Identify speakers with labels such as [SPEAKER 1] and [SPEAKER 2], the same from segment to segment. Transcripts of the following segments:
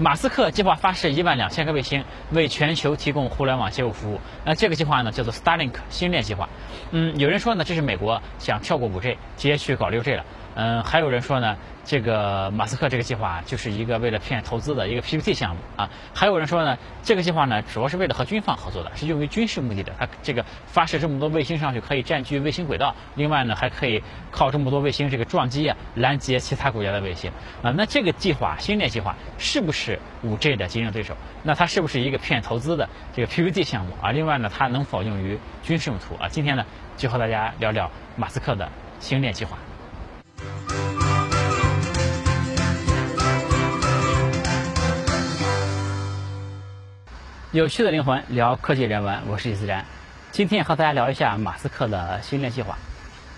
[SPEAKER 1] 马斯克计划发射一万两千颗卫星，为全球提供互联网接入服务。那这个计划呢，叫做 Starlink 星链计划。嗯，有人说呢，这是美国想跳过五 G，直接去搞六 G 了。嗯，还有人说呢，这个马斯克这个计划就是一个为了骗投资的一个 PPT 项目啊。还有人说呢，这个计划呢，主要是为了和军方合作的，是用于军事目的的。它这个发射这么多卫星上去，可以占据卫星轨道，另外呢，还可以靠这么多卫星这个撞击啊，拦截其他国家的卫星啊。那这个计划星链计划是不是五 G 的竞争对手？那它是不是一个骗投资的这个 PPT 项目啊？另外呢，它能否用于军事用途啊？今天呢，就和大家聊聊马斯克的星链计划。有趣的灵魂聊科技人文，我是李自然。今天和大家聊一下马斯克的星链计划。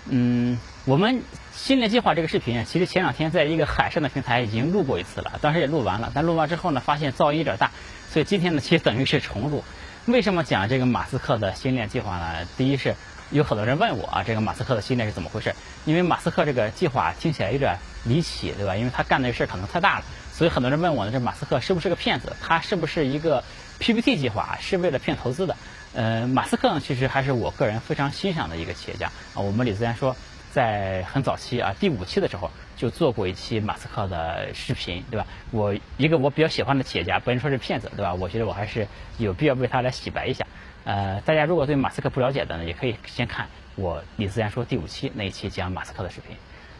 [SPEAKER 1] 嗯，我们星链计划这个视频，其实前两天在一个海上的平台已经录过一次了，当时也录完了。但录完之后呢，发现噪音有点大，所以今天呢，其实等于是重录。为什么讲这个马斯克的星链计划呢？第一是有很多人问我啊，这个马斯克的星链是怎么回事？因为马斯克这个计划听起来有点离奇，对吧？因为他干的事儿可能太大了，所以很多人问我呢，这马斯克是不是个骗子？他是不是一个？PPT 计划是为了骗投资的，呃，马斯克呢，其实还是我个人非常欣赏的一个企业家啊。我们李自然说，在很早期啊，第五期的时候就做过一期马斯克的视频，对吧？我一个我比较喜欢的企业家，不能说是骗子，对吧？我觉得我还是有必要为他来洗白一下。呃，大家如果对马斯克不了解的呢，也可以先看我李自然说第五期那一期讲马斯克的视频。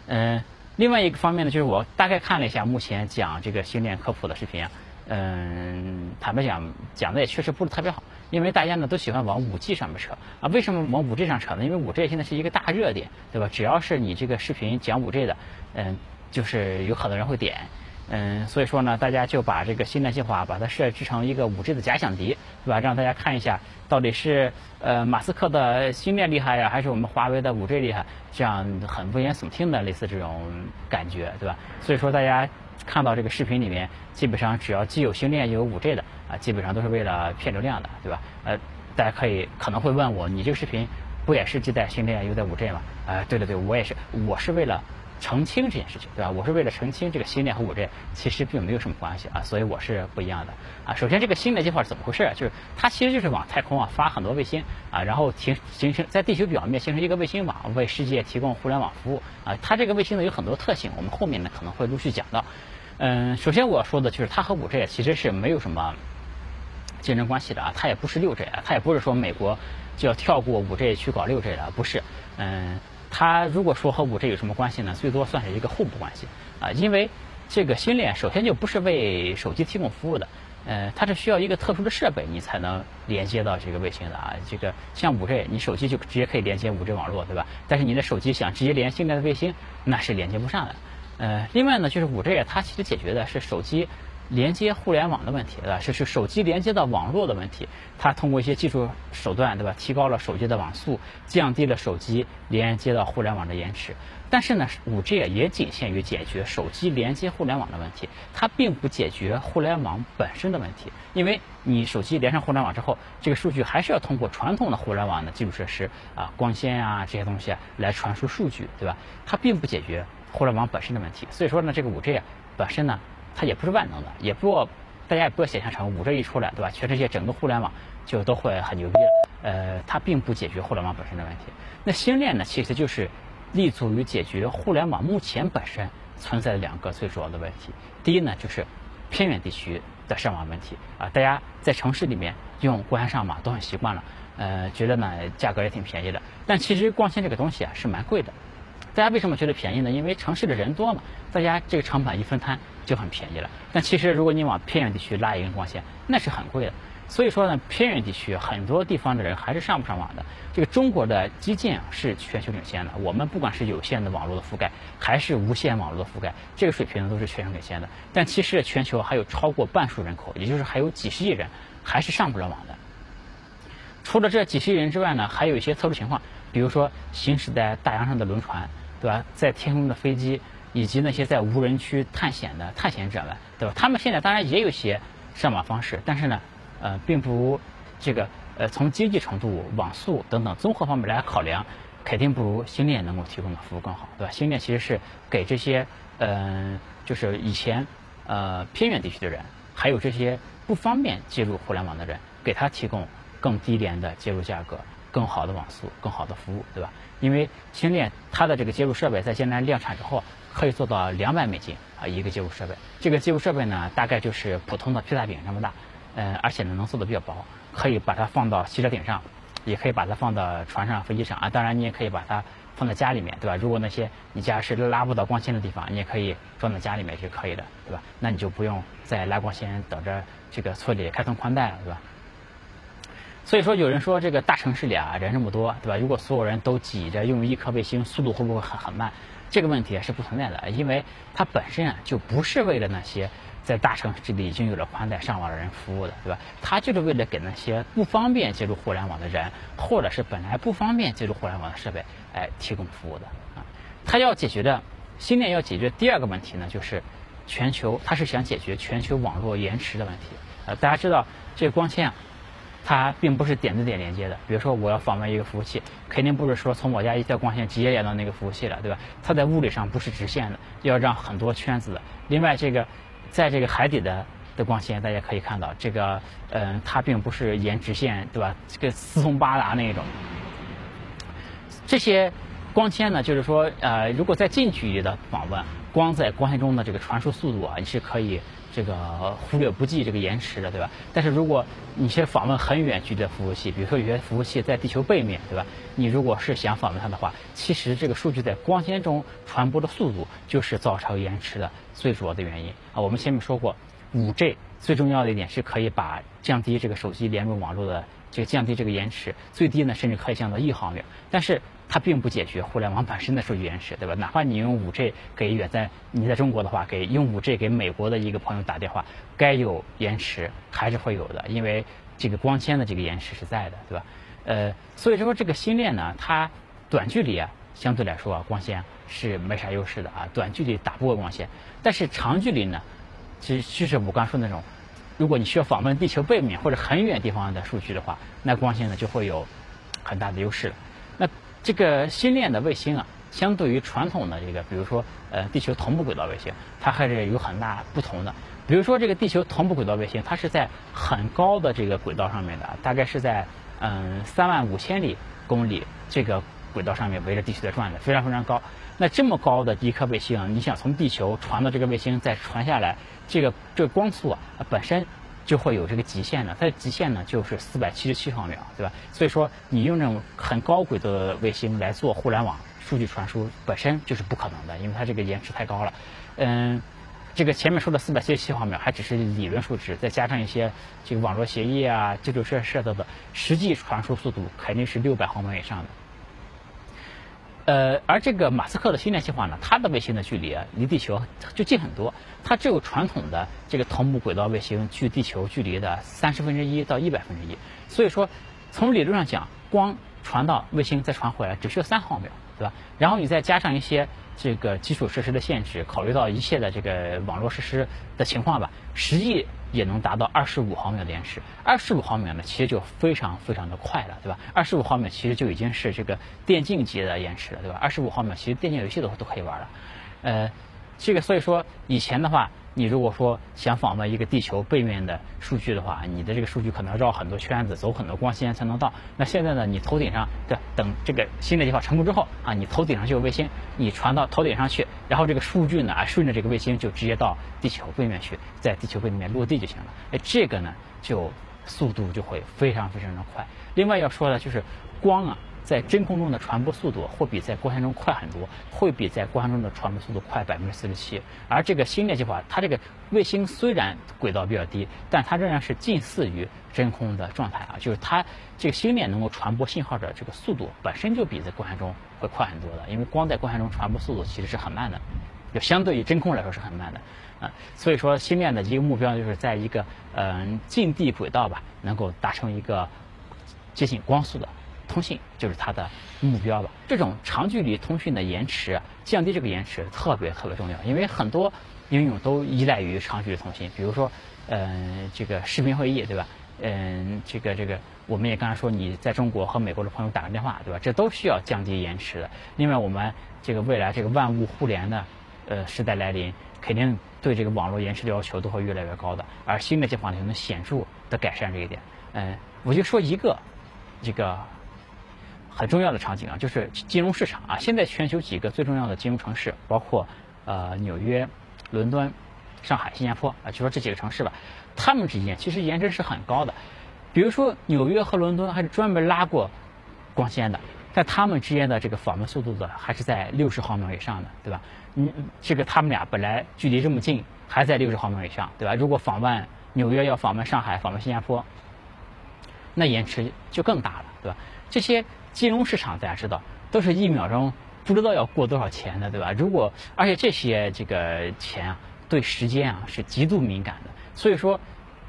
[SPEAKER 1] 嗯，另外一个方面呢，就是我大概看了一下目前讲这个星链科普的视频啊。嗯，坦白讲，讲的也确实不是特别好，因为大家呢都喜欢往五 G 上面扯啊。为什么往五 G 上扯呢？因为五 G 现在是一个大热点，对吧？只要是你这个视频讲五 G 的，嗯，就是有很多人会点，嗯，所以说呢，大家就把这个星链计划把它设置成一个五 G 的假想敌，对吧？让大家看一下到底是呃马斯克的星链厉害呀，还是我们华为的五 G 厉害？这样很危言耸听的类似这种感觉，对吧？所以说大家。看到这个视频里面，基本上只要既有星链又有五 G 的啊，基本上都是为了骗流量的，对吧？呃，大家可以可能会问我，你这个视频不也是既带星链又带五 G 吗？啊，对对对，我也是，我是为了。澄清这件事情，对吧？我是为了澄清这个星链和五 G 其实并没有什么关系啊，所以我是不一样的啊。首先，这个星链计划怎么回事啊？就是它其实就是往太空啊发很多卫星啊，然后形形成在地球表面形成一个卫星网，为世界提供互联网服务啊。它这个卫星呢有很多特性，我们后面呢可能会陆续讲到。嗯，首先我要说的就是它和五 G 其实是没有什么竞争关系的啊，它也不是六 G 啊，它也不是说美国就要跳过五 G 去搞六 G 的，不是，嗯。它如果说和五 G 有什么关系呢？最多算是一个互补关系啊，因为这个星链首先就不是为手机提供服务的，呃，它是需要一个特殊的设备你才能连接到这个卫星的啊。这个像五 G，你手机就直接可以连接五 G 网络，对吧？但是你的手机想直接连星链的卫星，那是连接不上的。呃，另外呢，就是五 G 它其实解决的是手机。连接互联网的问题，对吧？是是手机连接到网络的问题。它通过一些技术手段，对吧？提高了手机的网速，降低了手机连接到互联网的延迟。但是呢，五 G 也仅限于解决手机连接互联网的问题，它并不解决互联网本身的问题。因为你手机连上互联网之后，这个数据还是要通过传统的互联网的基础设施啊，光纤啊这些东西来传输数据，对吧？它并不解决互联网本身的问题。所以说呢，这个五 G 啊本身呢。它也不是万能的，也不，大家也不要想象成五 G 一出来，对吧？全世界整个互联网就都会很牛逼了。呃，它并不解决互联网本身的问题。那星链呢，其实就是立足于解决互联网目前本身存在的两个最主要的问题。第一呢，就是偏远地区的上网问题啊，大家在城市里面用光纤上网都很习惯了，呃，觉得呢价格也挺便宜的。但其实光纤这个东西啊是蛮贵的。大家为什么觉得便宜呢？因为城市的人多嘛，大家这个成本一分摊就很便宜了。但其实如果你往偏远地区拉一根光纤，那是很贵的。所以说呢，偏远地区很多地方的人还是上不上网的。这个中国的基建是全球领先的，我们不管是有线的网络的覆盖，还是无线网络的覆盖，这个水平都是全球领先的。但其实全球还有超过半数人口，也就是还有几十亿人还是上不了网的。除了这几十亿人之外呢，还有一些特殊情况，比如说行驶在大洋上的轮船。对吧？在天空的飞机，以及那些在无人区探险的探险者们，对吧？他们现在当然也有些上网方式，但是呢，呃，并不如这个呃，从经济程度、网速等等综合方面来考量，肯定不如星链能够提供的服务更好，对吧？星链其实是给这些嗯，就是以前呃偏远地区的人。还有这些不方便接入互联网的人，给他提供更低廉的接入价格、更好的网速、更好的服务，对吧？因为星链它的这个接入设备在将来量产之后，可以做到两百美金啊一个接入设备。这个接入设备呢，大概就是普通的披萨饼这么大，嗯，而且呢能做的比较薄，可以把它放到汽车顶上，也可以把它放到船上、飞机上啊。当然你也可以把它。放在家里面，对吧？如果那些你家是拉不到光纤的地方，你也可以装在家里面就可以的，对吧？那你就不用再拉光纤，等着这个处理开通宽带了，对吧？所以说，有人说这个大城市里啊人这么多，对吧？如果所有人都挤着用一颗卫星，速度会不会很很慢？这个问题是不存在的，因为它本身啊就不是为了那些。在大城市里已经有了宽带上网的人服务的，对吧？它就是为了给那些不方便接入互联网的人，或者是本来不方便接入互联网的设备，哎，提供服务的啊。它要解决的，星链要解决第二个问题呢，就是全球，它是想解决全球网络延迟的问题。呃，大家知道这个光纤啊，它并不是点对点连接的。比如说我要访问一个服务器，肯定不是说从我家一条光纤直接连到那个服务器了，对吧？它在物理上不是直线的，要让很多圈子的。另外这个。在这个海底的的光纤，大家可以看到，这个嗯，它并不是沿直线，对吧？这个四通八达那种。这些光纤呢，就是说，呃，如果在近距离的访问，光在光纤中的这个传输速度啊，你是可以这个忽略不计这个延迟的，对吧？但是如果你去访问很远距离的服务器，比如说有些服务器在地球背面，对吧？你如果是想访问它的话，其实这个数据在光纤中传播的速度就是造成延迟的。最主要的原因啊，我们前面说过，五 G 最重要的一点是可以把降低这个手机连入网络的这个降低这个延迟，最低呢甚至可以降到一毫秒。但是它并不解决互联网本身的数据延迟，对吧？哪怕你用五 G 给远在你在中国的话，给用五 G 给美国的一个朋友打电话，该有延迟还是会有的，因为这个光纤的这个延迟是在的，对吧？呃，所以说这个星链呢，它短距离啊。相对来说啊，光纤是没啥优势的啊，短距离打不过光纤。但是长距离呢，其实就是我刚说那种，如果你需要访问地球背面或者很远地方的数据的话，那光纤呢就会有很大的优势了。那这个星链的卫星啊，相对于传统的这个，比如说呃地球同步轨道卫星，它还是有很大不同的。比如说这个地球同步轨道卫星，它是在很高的这个轨道上面的，大概是在嗯三万五千里公里这个。轨道上面围着地球在转的，非常非常高。那这么高的一颗卫星，你想从地球传到这个卫星再传下来，这个这个光速啊本身就会有这个极限的，它的极限呢就是四百七十七毫秒，对吧？所以说你用这种很高轨的卫星来做互联网数据传输，本身就是不可能的，因为它这个延迟太高了。嗯，这个前面说的四百七十七毫秒还只是理论数值，再加上一些这个网络协议啊、基础设施等等，实际传输速度肯定是六百毫秒以上的。呃，而这个马斯克的星链计划呢，它的卫星的距离啊，离地球就近很多，它只有传统的这个同步轨道卫星距地球距离的三十分之一到一百分之一，所以说从理论上讲，光传到卫星再传回来只需要三毫秒，对吧？然后你再加上一些这个基础设施的限制，考虑到一切的这个网络设施的情况吧，实际。也能达到二十五毫秒的延迟，二十五毫秒呢，其实就非常非常的快了，对吧？二十五毫秒其实就已经是这个电竞级的延迟了，对吧？二十五毫秒其实电竞游戏都都可以玩了，呃，这个所以说以前的话。你如果说想访问一个地球背面的数据的话，你的这个数据可能绕很多圈子，走很多光纤才能到。那现在呢，你头顶上的等这个新的计划成功之后啊，你头顶上就有卫星，你传到头顶上去，然后这个数据呢啊顺着这个卫星就直接到地球背面去，在地球背面落地就行了。哎，这个呢就速度就会非常非常的快。另外要说的就是光啊。在真空中的传播速度会比在光纤中快很多，会比在光纤中的传播速度快百分之四十七。而这个星链计划，它这个卫星虽然轨道比较低，但它仍然是近似于真空的状态啊，就是它这个星链能够传播信号的这个速度本身就比在光纤中会快很多的，因为光在光纤中传播速度其实是很慢的，就相对于真空来说是很慢的啊。所以说星链的一个目标就是在一个嗯近地轨道吧，能够达成一个接近光速的。通信就是它的目标吧。这种长距离通讯的延迟，降低这个延迟特别特别重要，因为很多应用都依赖于长距离通信。比如说，嗯，这个视频会议，对吧？嗯，这个这个，我们也刚才说，你在中国和美国的朋友打个电话，对吧？这都需要降低延迟的。另外，我们这个未来这个万物互联的呃时代来临，肯定对这个网络延迟的要求都会越来越高的。而新的计划呢，能显著的改善这一点。嗯，我就说一个这个很重要的场景啊，就是金融市场啊。现在全球几个最重要的金融城市，包括呃纽约、伦敦、上海、新加坡啊，就说这几个城市吧，他们之间其实延迟是很高的。比如说纽约和伦敦还是专门拉过光纤的。但他们之间的这个访问速度的还是在六十毫秒以上的，对吧？你这个他们俩本来距离这么近，还在六十毫秒以上，对吧？如果访问纽约要访问上海、访问新加坡，那延迟就更大了，对吧？这些金融市场大家知道，都是一秒钟不知道要过多少钱的，对吧？如果而且这些这个钱啊，对时间啊是极度敏感的，所以说，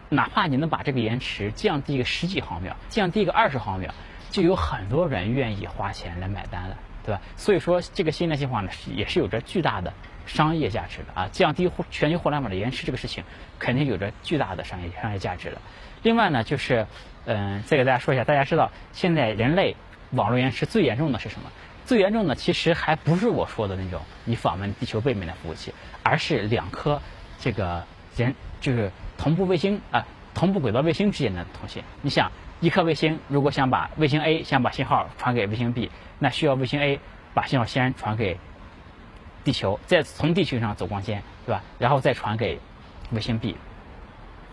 [SPEAKER 1] 哪怕你能把这个延迟降低个十几毫秒，降低个二十毫秒。就有很多人愿意花钱来买单了，对吧？所以说这个新的计划呢，也是有着巨大的商业价值的啊！降低全球互联网的延迟这个事情，肯定有着巨大的商业商业价值的。另外呢，就是嗯，再给大家说一下，大家知道现在人类网络延迟最严重的是什么？最严重的其实还不是我说的那种你访问地球背面的服务器，而是两颗这个人就是同步卫星啊，同步轨道卫星之间的通信。你想。一颗卫星如果想把卫星 A 想把信号传给卫星 B，那需要卫星 A 把信号先传给地球，再从地球上走光纤，对吧？然后再传给卫星 B，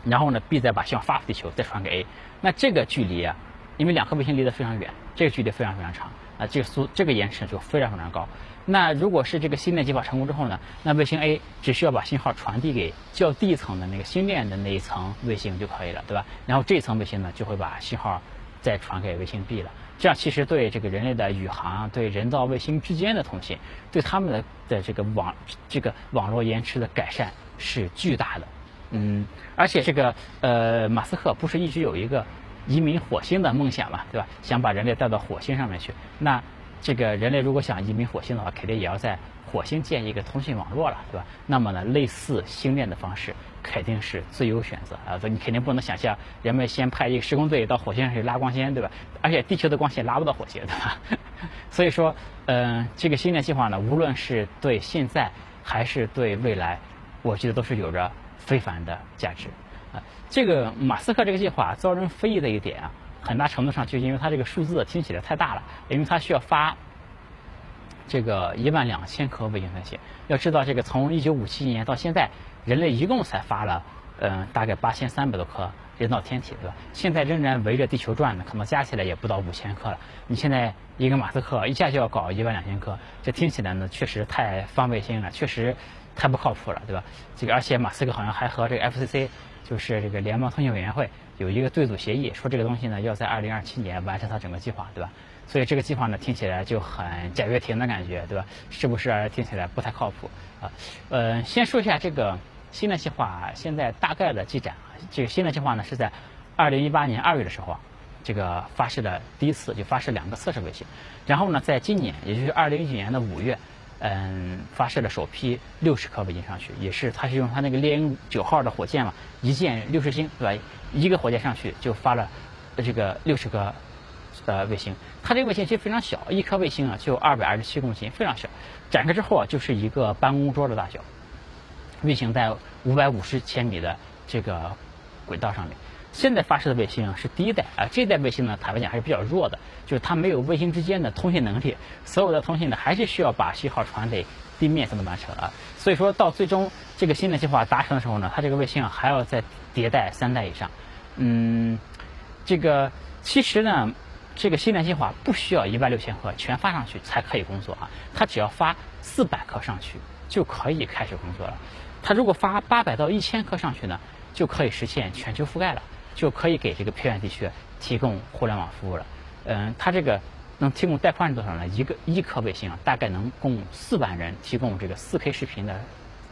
[SPEAKER 1] 然后呢 B 再把信号发地球，再传给 A。那这个距离啊，因为两颗卫星离得非常远，这个距离非常非常长啊，这个速这个延迟就非常非常高。那如果是这个星链计划成功之后呢，那卫星 A 只需要把信号传递给较低层的那个星链的那一层卫星就可以了，对吧？然后这层卫星呢就会把信号再传给卫星 B 了。这样其实对这个人类的宇航、对人造卫星之间的通信、对他们的的这个网这个网络延迟的改善是巨大的。嗯，而且这个呃，马斯克不是一直有一个移民火星的梦想嘛，对吧？想把人类带到火星上面去。那这个人类如果想移民火星的话，肯定也要在火星建一个通信网络了，对吧？那么呢，类似星链的方式肯定是最优选择啊！你肯定不能想象人们先派一个施工队到火星上去拉光纤，对吧？而且地球的光纤拉不到火星，对吧？所以说，嗯，这个星链计划呢，无论是对现在还是对未来，我觉得都是有着非凡的价值啊！这个马斯克这个计划遭人非议的一点啊。很大程度上就因为它这个数字听起来太大了，因为它需要发这个一万两千颗卫星通信。要知道，这个从一九五七年到现在，人类一共才发了嗯大概八千三百多颗人造天体，对吧？现在仍然围着地球转呢，可能加起来也不到五千颗了。你现在一个马斯克一下就要搞一万两千颗，这听起来呢确实太放卫星了，确实太不靠谱了，对吧？这个而且马斯克好像还和这个 FCC。就是这个联邦通信委员会有一个对赌协议，说这个东西呢要在二零二七年完成它整个计划，对吧？所以这个计划呢听起来就很贾跃亭的感觉，对吧？是不是听起来不太靠谱啊？呃，先说一下这个新的计划现在大概的进展。这个新的计划呢是在二零一八年二月的时候啊，这个发射的第一次，就发射两个测试卫星，然后呢在今年，也就是二零一九年的五月。嗯，发射了首批六十颗卫星上去，也是它是用它那个猎鹰九号的火箭嘛，一箭六十星，对吧？一个火箭上去就发了这个六十个呃卫星。它这个卫星其实非常小，一颗卫星啊就二百二十七公斤，非常小。展开之后啊，就是一个办公桌的大小，运行在五百五十千米的这个轨道上面。现在发射的卫星是第一代啊，这代卫星呢，坦白讲还是比较弱的，就是它没有卫星之间的通信能力，所有的通信呢还是需要把信号传给地面才能完成啊。所以说到最终这个新的计划达成的时候呢，它这个卫星啊还要再迭代三代以上。嗯，这个其实呢，这个新的计划不需要一万六千颗全发上去才可以工作啊，它只要发四百颗上去就可以开始工作了。它如果发八百到一千颗上去呢，就可以实现全球覆盖了。就可以给这个偏远地区提供互联网服务了。嗯，它这个能提供带宽是多少呢？一个一颗卫星啊，大概能供四万人提供这个四 K 视频的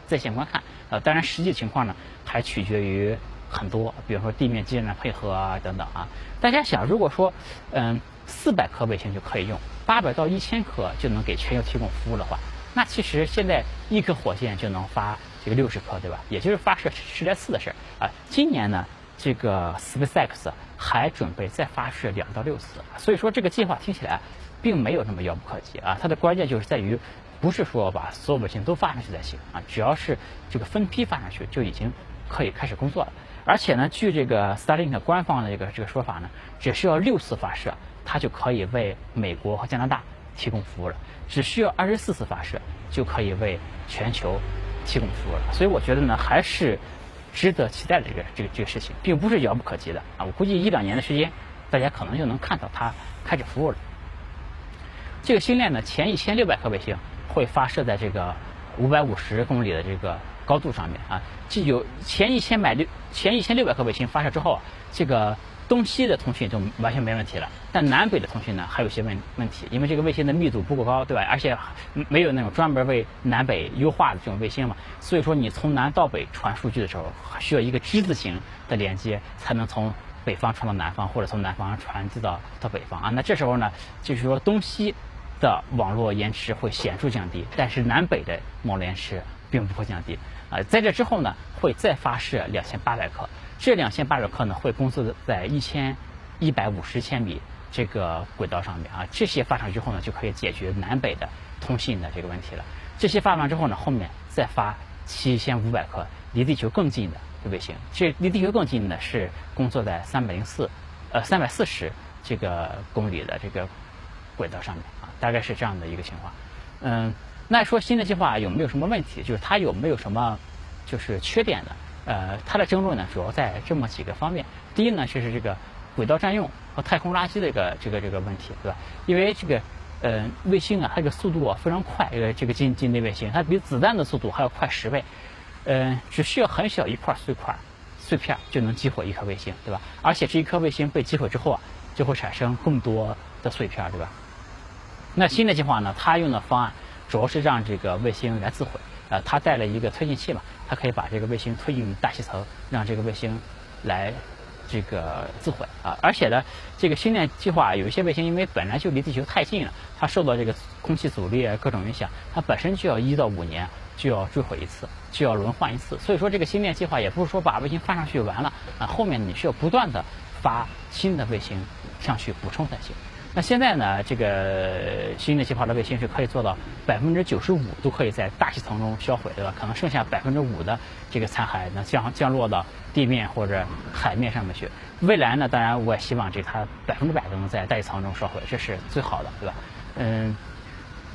[SPEAKER 1] 在线观看。呃，当然实际情况呢还取决于很多，比如说地面基站的配合啊等等啊。大家想，如果说嗯四百颗卫星就可以用，八百到一千颗就能给全球提供服务的话，那其实现在一颗火箭就能发这个六十颗，对吧？也就是发射十来次的事儿啊。今年呢？这个 SpaceX 还准备再发射两到六次，所以说这个计划听起来并没有那么遥不可及啊。它的关键就是在于不是说把所有卫星都发上去才行啊，只要是这个分批发上去，就已经可以开始工作了。而且呢，据这个 Starlink 官方的这个这个说法呢，只需要六次发射，它就可以为美国和加拿大提供服务了；只需要二十四次发射，就可以为全球提供服务了。所以我觉得呢，还是值得期待的这个这个这个事情，并不是遥不可及的啊！我估计一两年的时间，大家可能就能看到它开始服务了。这个星链呢，前一千六百颗卫星会发射在这个五百五十公里的这个高度上面啊。既有前一千百六前一千六百颗卫星发射之后啊，这个东西的通讯就完全没问题了。但南北的通讯呢，还有些问问题，因为这个卫星的密度不够高，对吧？而且没有那种专门为南北优化的这种卫星嘛。所以说，你从南到北传数据的时候，需要一个之字形的连接，才能从北方传到南方，或者从南方传递到到北方啊。那这时候呢，就是说东西。的网络延迟会显著降低，但是南北的网络延迟并不会降低。啊，在这之后呢，会再发射两千八百颗，这两千八百颗呢会工作在一千一百五十千米这个轨道上面啊。这些发上之后呢，就可以解决南北的通信的这个问题了。这些发完之后呢，后面再发七千五百颗离地球更近的卫星。这离地球更近的是工作在三百零四呃三百四十这个公里的这个轨道上面啊。大概是这样的一个情况，嗯，那说新的计划有没有什么问题？就是它有没有什么就是缺点呢？呃，它的争论呢，主要在这么几个方面。第一呢，就是这个轨道占用和太空垃圾的一个这个这个问题，对吧？因为这个呃卫星啊，它这个速度啊非常快，呃这个近近地卫星，它比子弹的速度还要快十倍，嗯，只需要很小一块碎块碎片就能击毁一颗卫星，对吧？而且这一颗卫星被击毁之后啊，就会产生更多的碎片，对吧？那新的计划呢？它用的方案主要是让这个卫星来自毁，呃，它带了一个推进器嘛，它可以把这个卫星推进大气层，让这个卫星来这个自毁啊。而且呢，这个星链计划有一些卫星因为本来就离地球太近了，它受到这个空气阻力啊各种影响，它本身就要一到五年就要坠毁一次，就要轮换一次。所以说，这个星链计划也不是说把卫星发上去就完了啊，后面你需要不断的发新的卫星上去补充才行。那现在呢？这个新的计划的卫星是可以做到百分之九十五都可以在大气层中销毁，对吧？可能剩下百分之五的这个残骸能降降落到地面或者海面上面去。未来呢？当然我也希望这它百分之百都能在大气层中烧毁，这是最好的，对吧？嗯，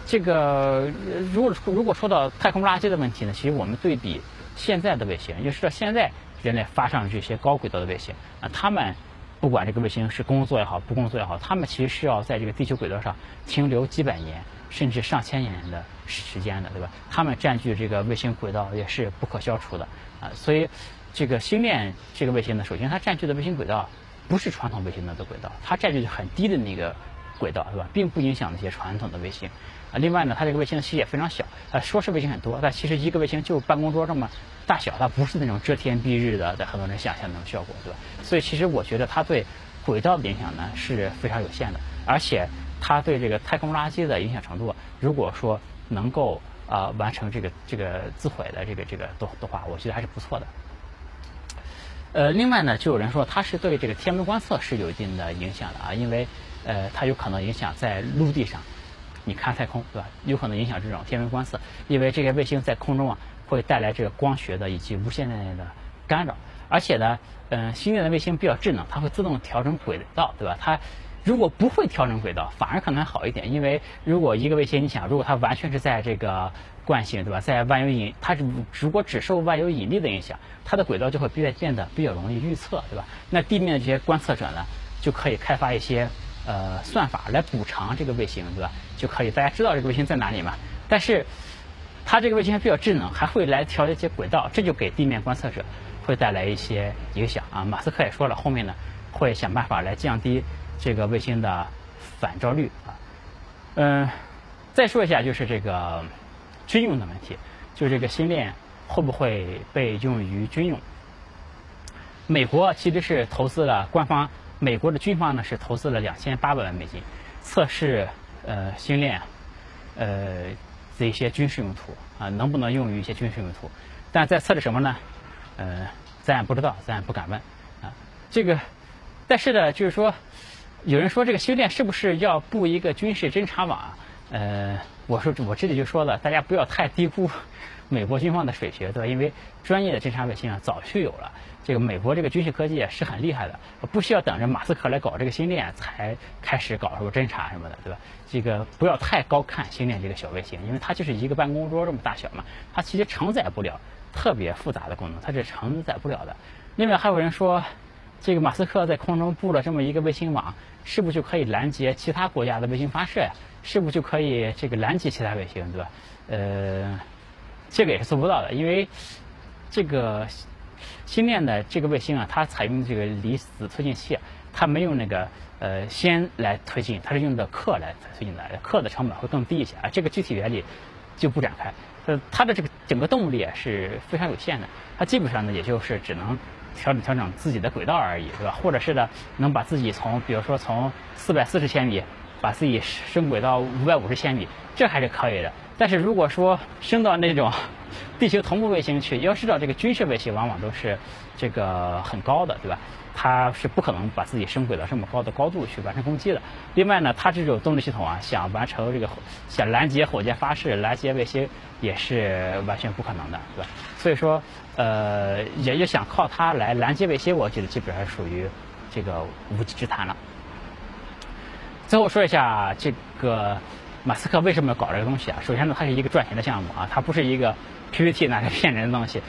[SPEAKER 1] 这个如果如果说到太空垃圾的问题呢，其实我们对比现在的卫星，也就是现在人类发上这些高轨道的卫星啊，他们。不管这个卫星是工作也好，不工作也好，它们其实是要在这个地球轨道上停留几百年，甚至上千年的时间的，对吧？它们占据这个卫星轨道也是不可消除的啊。所以，这个星链这个卫星呢，首先它占据的卫星轨道不是传统卫星的轨道，它占据很低的那个轨道，对吧？并不影响那些传统的卫星。啊，另外呢，它这个卫星的细也非常小，啊，说是卫星很多，但其实一个卫星就办公桌这么大小，它不是那种遮天蔽日的，在很多人想象那种效果，对吧？所以其实我觉得它对轨道的影响呢是非常有限的，而且它对这个太空垃圾的影响程度，如果说能够啊完成这个这个自毁的这个这个的的话，我觉得还是不错的。呃，另外呢，就有人说它是对这个天文观测是有一定的影响的啊，因为呃它有可能影响在陆地上。你看太空，对吧？有可能影响这种天文观测，因为这些卫星在空中啊，会带来这个光学的以及无线电的干扰。而且呢，嗯，星链的卫星比较智能，它会自动调整轨道，对吧？它如果不会调整轨道，反而可能还好一点，因为如果一个卫星，你想，如果它完全是在这个惯性，对吧？在万有引，它如果只受万有引力的影响，它的轨道就会变变得比较容易预测，对吧？那地面的这些观测者呢，就可以开发一些。呃，算法来补偿这个卫星，对吧？就可以大家知道这个卫星在哪里嘛。但是它这个卫星还比较智能，还会来调一些轨道，这就给地面观测者会带来一些影响啊。马斯克也说了，后面呢会想办法来降低这个卫星的反照率啊。嗯，再说一下就是这个军用的问题，就这个星链会不会被用于军用？美国其实是投资了官方。美国的军方呢是投资了两千八百万美金测试呃星链呃这些军事用途啊能不能用于一些军事用途？但在测试什么呢？呃，咱也不知道，咱也不敢问啊。这个但是呢，就是说有人说这个星链是不是要布一个军事侦察网？呃，我说我这里就说了，大家不要太低估美国军方的水学，对吧？因为专业的侦察卫星啊，早就有了。这个美国这个军事科技啊是很厉害的，不需要等着马斯克来搞这个星链才开始搞什么侦察什么的，对吧？这个不要太高看星链这个小卫星，因为它就是一个办公桌这么大小嘛，它其实承载不了特别复杂的功能，它是承载不了的。另外还有人说，这个马斯克在空中布了这么一个卫星网，是不是就可以拦截其他国家的卫星发射呀？是不是就可以这个拦截其他卫星，对吧？呃，这个也是做不到的，因为这个。星链的这个卫星啊，它采用这个离子推进器，它没有那个呃先来推进，它是用的克来推进的，克的成本会更低一些啊。这个具体原理就不展开。呃，它的这个整个动力是非常有限的，它基本上呢也就是只能调整调整自己的轨道而已，对吧？或者是呢能把自己从比如说从四百四十千米把自己升轨到五百五十千米，这还是可以的。但是如果说升到那种 地球同步卫星去，要知道这个军事卫星往往都是这个很高的，对吧？它是不可能把自己升轨到这么高的高度去完成攻击的。另外呢，它这种动力系统啊，想完成这个想拦截火箭发射、拦截卫星也是完全不可能的，对吧？所以说，呃，也就想靠它来拦截卫星，我觉得基本上属于这个无稽之谈了。最后说一下这个。马斯克为什么要搞这个东西啊？首先呢，它是一个赚钱的项目啊，它不是一个 PPT 那个骗人的东西。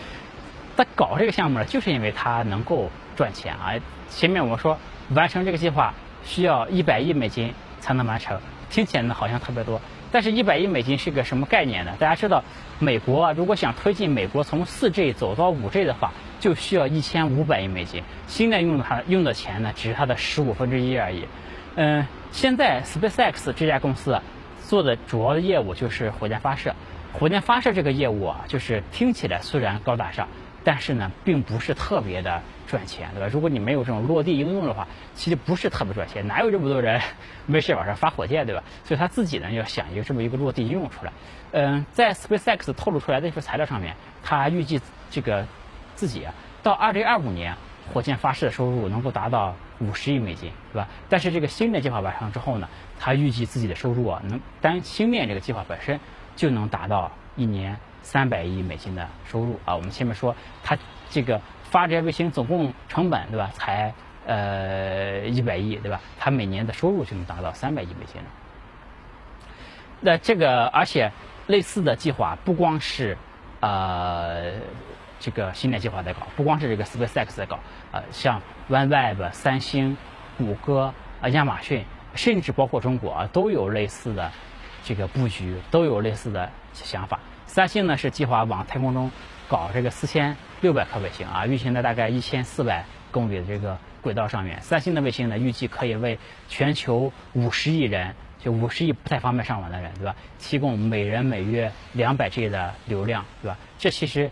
[SPEAKER 1] 他搞这个项目呢，就是因为它能够赚钱啊。前面我们说完成这个计划需要一百亿美金才能完成，听起来呢好像特别多，但是一百亿美金是个什么概念呢？大家知道，美国啊，如果想推进美国从四 G 走到五 G 的话，就需要一千五百亿美金。现在用的它用的钱呢，只是它的十五分之一而已。嗯，现在 SpaceX 这家公司。做的主要的业务就是火箭发射，火箭发射这个业务啊，就是听起来虽然高大上，但是呢，并不是特别的赚钱，对吧？如果你没有这种落地应用的话，其实不是特别赚钱。哪有这么多人没事往上发火箭，对吧？所以他自己呢，要想一个这么一个落地应用出来。嗯，在 SpaceX 透露出来的一份材料上面，他预计这个自己啊到2025年。火箭发射的收入能够达到五十亿美金，对吧？但是这个星链计划完成之后呢，他预计自己的收入啊，能单星链这个计划本身就能达到一年三百亿美金的收入啊。我们前面说，他这个发这些卫星总共成本，对吧？才呃一百亿，对吧？他每年的收入就能达到三百亿美金了。那这个而且类似的计划不光是呃。这个星链计划在搞，不光是这个 SpaceX 在搞，呃，像 OneWeb、三星、谷歌、啊亚马逊，甚至包括中国啊，都有类似的这个布局，都有类似的想法。三星呢是计划往太空中搞这个四千六百颗卫星啊，运行在大概一千四百公里的这个轨道上面。三星的卫星呢，预计可以为全球五十亿人，就五十亿不太方便上网的人，对吧？提供每人每月两百 G 的流量，对吧？这其实。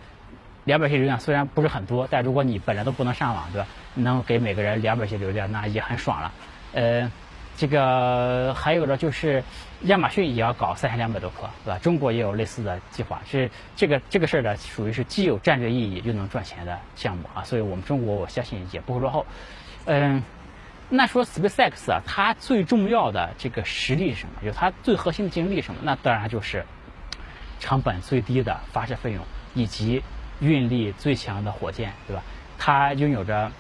[SPEAKER 1] 两百 G 流量虽然不是很多，但如果你本来都不能上网，对吧？能给每个人两百 G 流量，那也很爽了。呃，这个还有的就是亚马逊也要搞三千两百多颗，对吧？中国也有类似的计划，是这个这个事儿呢，属于是既有战略意义又能赚钱的项目啊。所以我们中国我相信也不会落后。嗯，那说 SpaceX 啊，它最重要的这个实力是什么？就它最核心的竞争力是什么？那当然就是成本最低的发射费用以及。运力最强的火箭，对吧？它拥有着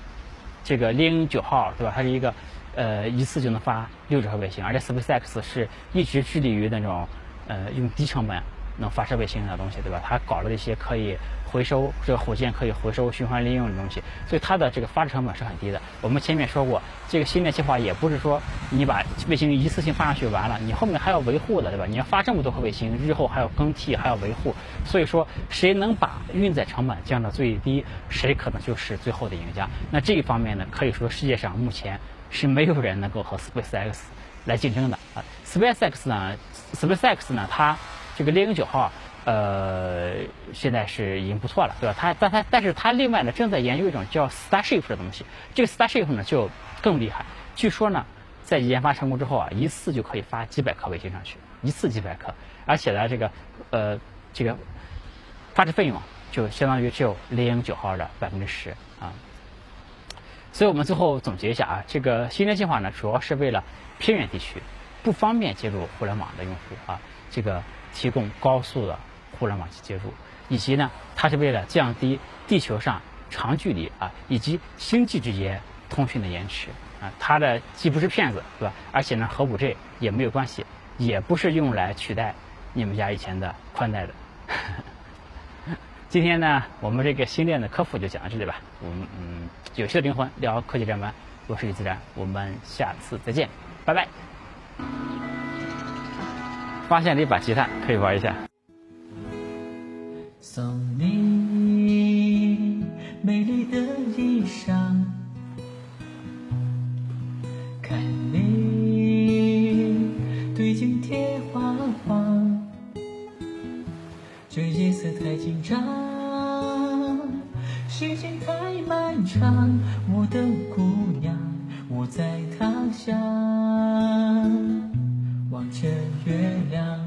[SPEAKER 1] 这个猎鹰九号，对吧？它是一个呃一次就能发六十颗卫星，而且 SpaceX 是一直致力于那种呃用低成本能发射卫星的东西，对吧？它搞了一些可以。回收这个火箭可以回收循环利用的东西，所以它的这个发射成本是很低的。我们前面说过，这个星链计划也不是说你把卫星一次性发上去完了，你后面还要维护的，对吧？你要发这么多颗卫星，日后还要更替，还要维护。所以说，谁能把运载成本降到最低，谁可能就是最后的赢家。那这一方面呢，可以说世界上目前是没有人能够和 SpaceX 来竞争的啊。SpaceX 呢，SpaceX 呢，它这个猎鹰九号。呃，现在是已经不错了，对吧？它但它但是它另外呢正在研究一种叫 Starship 的东西，这个 Starship 呢就更厉害。据说呢，在研发成功之后啊，一次就可以发几百颗卫星上去，一次几百颗，而且呢这个呃这个发射费用就相当于只有猎鹰九号的百分之十啊。所以我们最后总结一下啊，这个星链计划呢主要是为了偏远地区。不方便接入互联网的用户啊，这个提供高速的互联网接入，以及呢，它是为了降低地球上长距离啊以及星际之间通讯的延迟啊，它的既不是骗子，对吧？而且呢，和 5G 也没有关系，也不是用来取代你们家以前的宽带的。今天呢，我们这个新链的科普就讲到这里吧。我们嗯，有趣的灵魂聊科技战班，我是李自然，我们下次再见，拜拜。发现了一把吉他，可以玩一下。
[SPEAKER 2] 送你美丽的衣裳，看你对镜贴花黄，这夜色太紧张，时间太漫长，我的姑娘，我在他乡。望着月亮。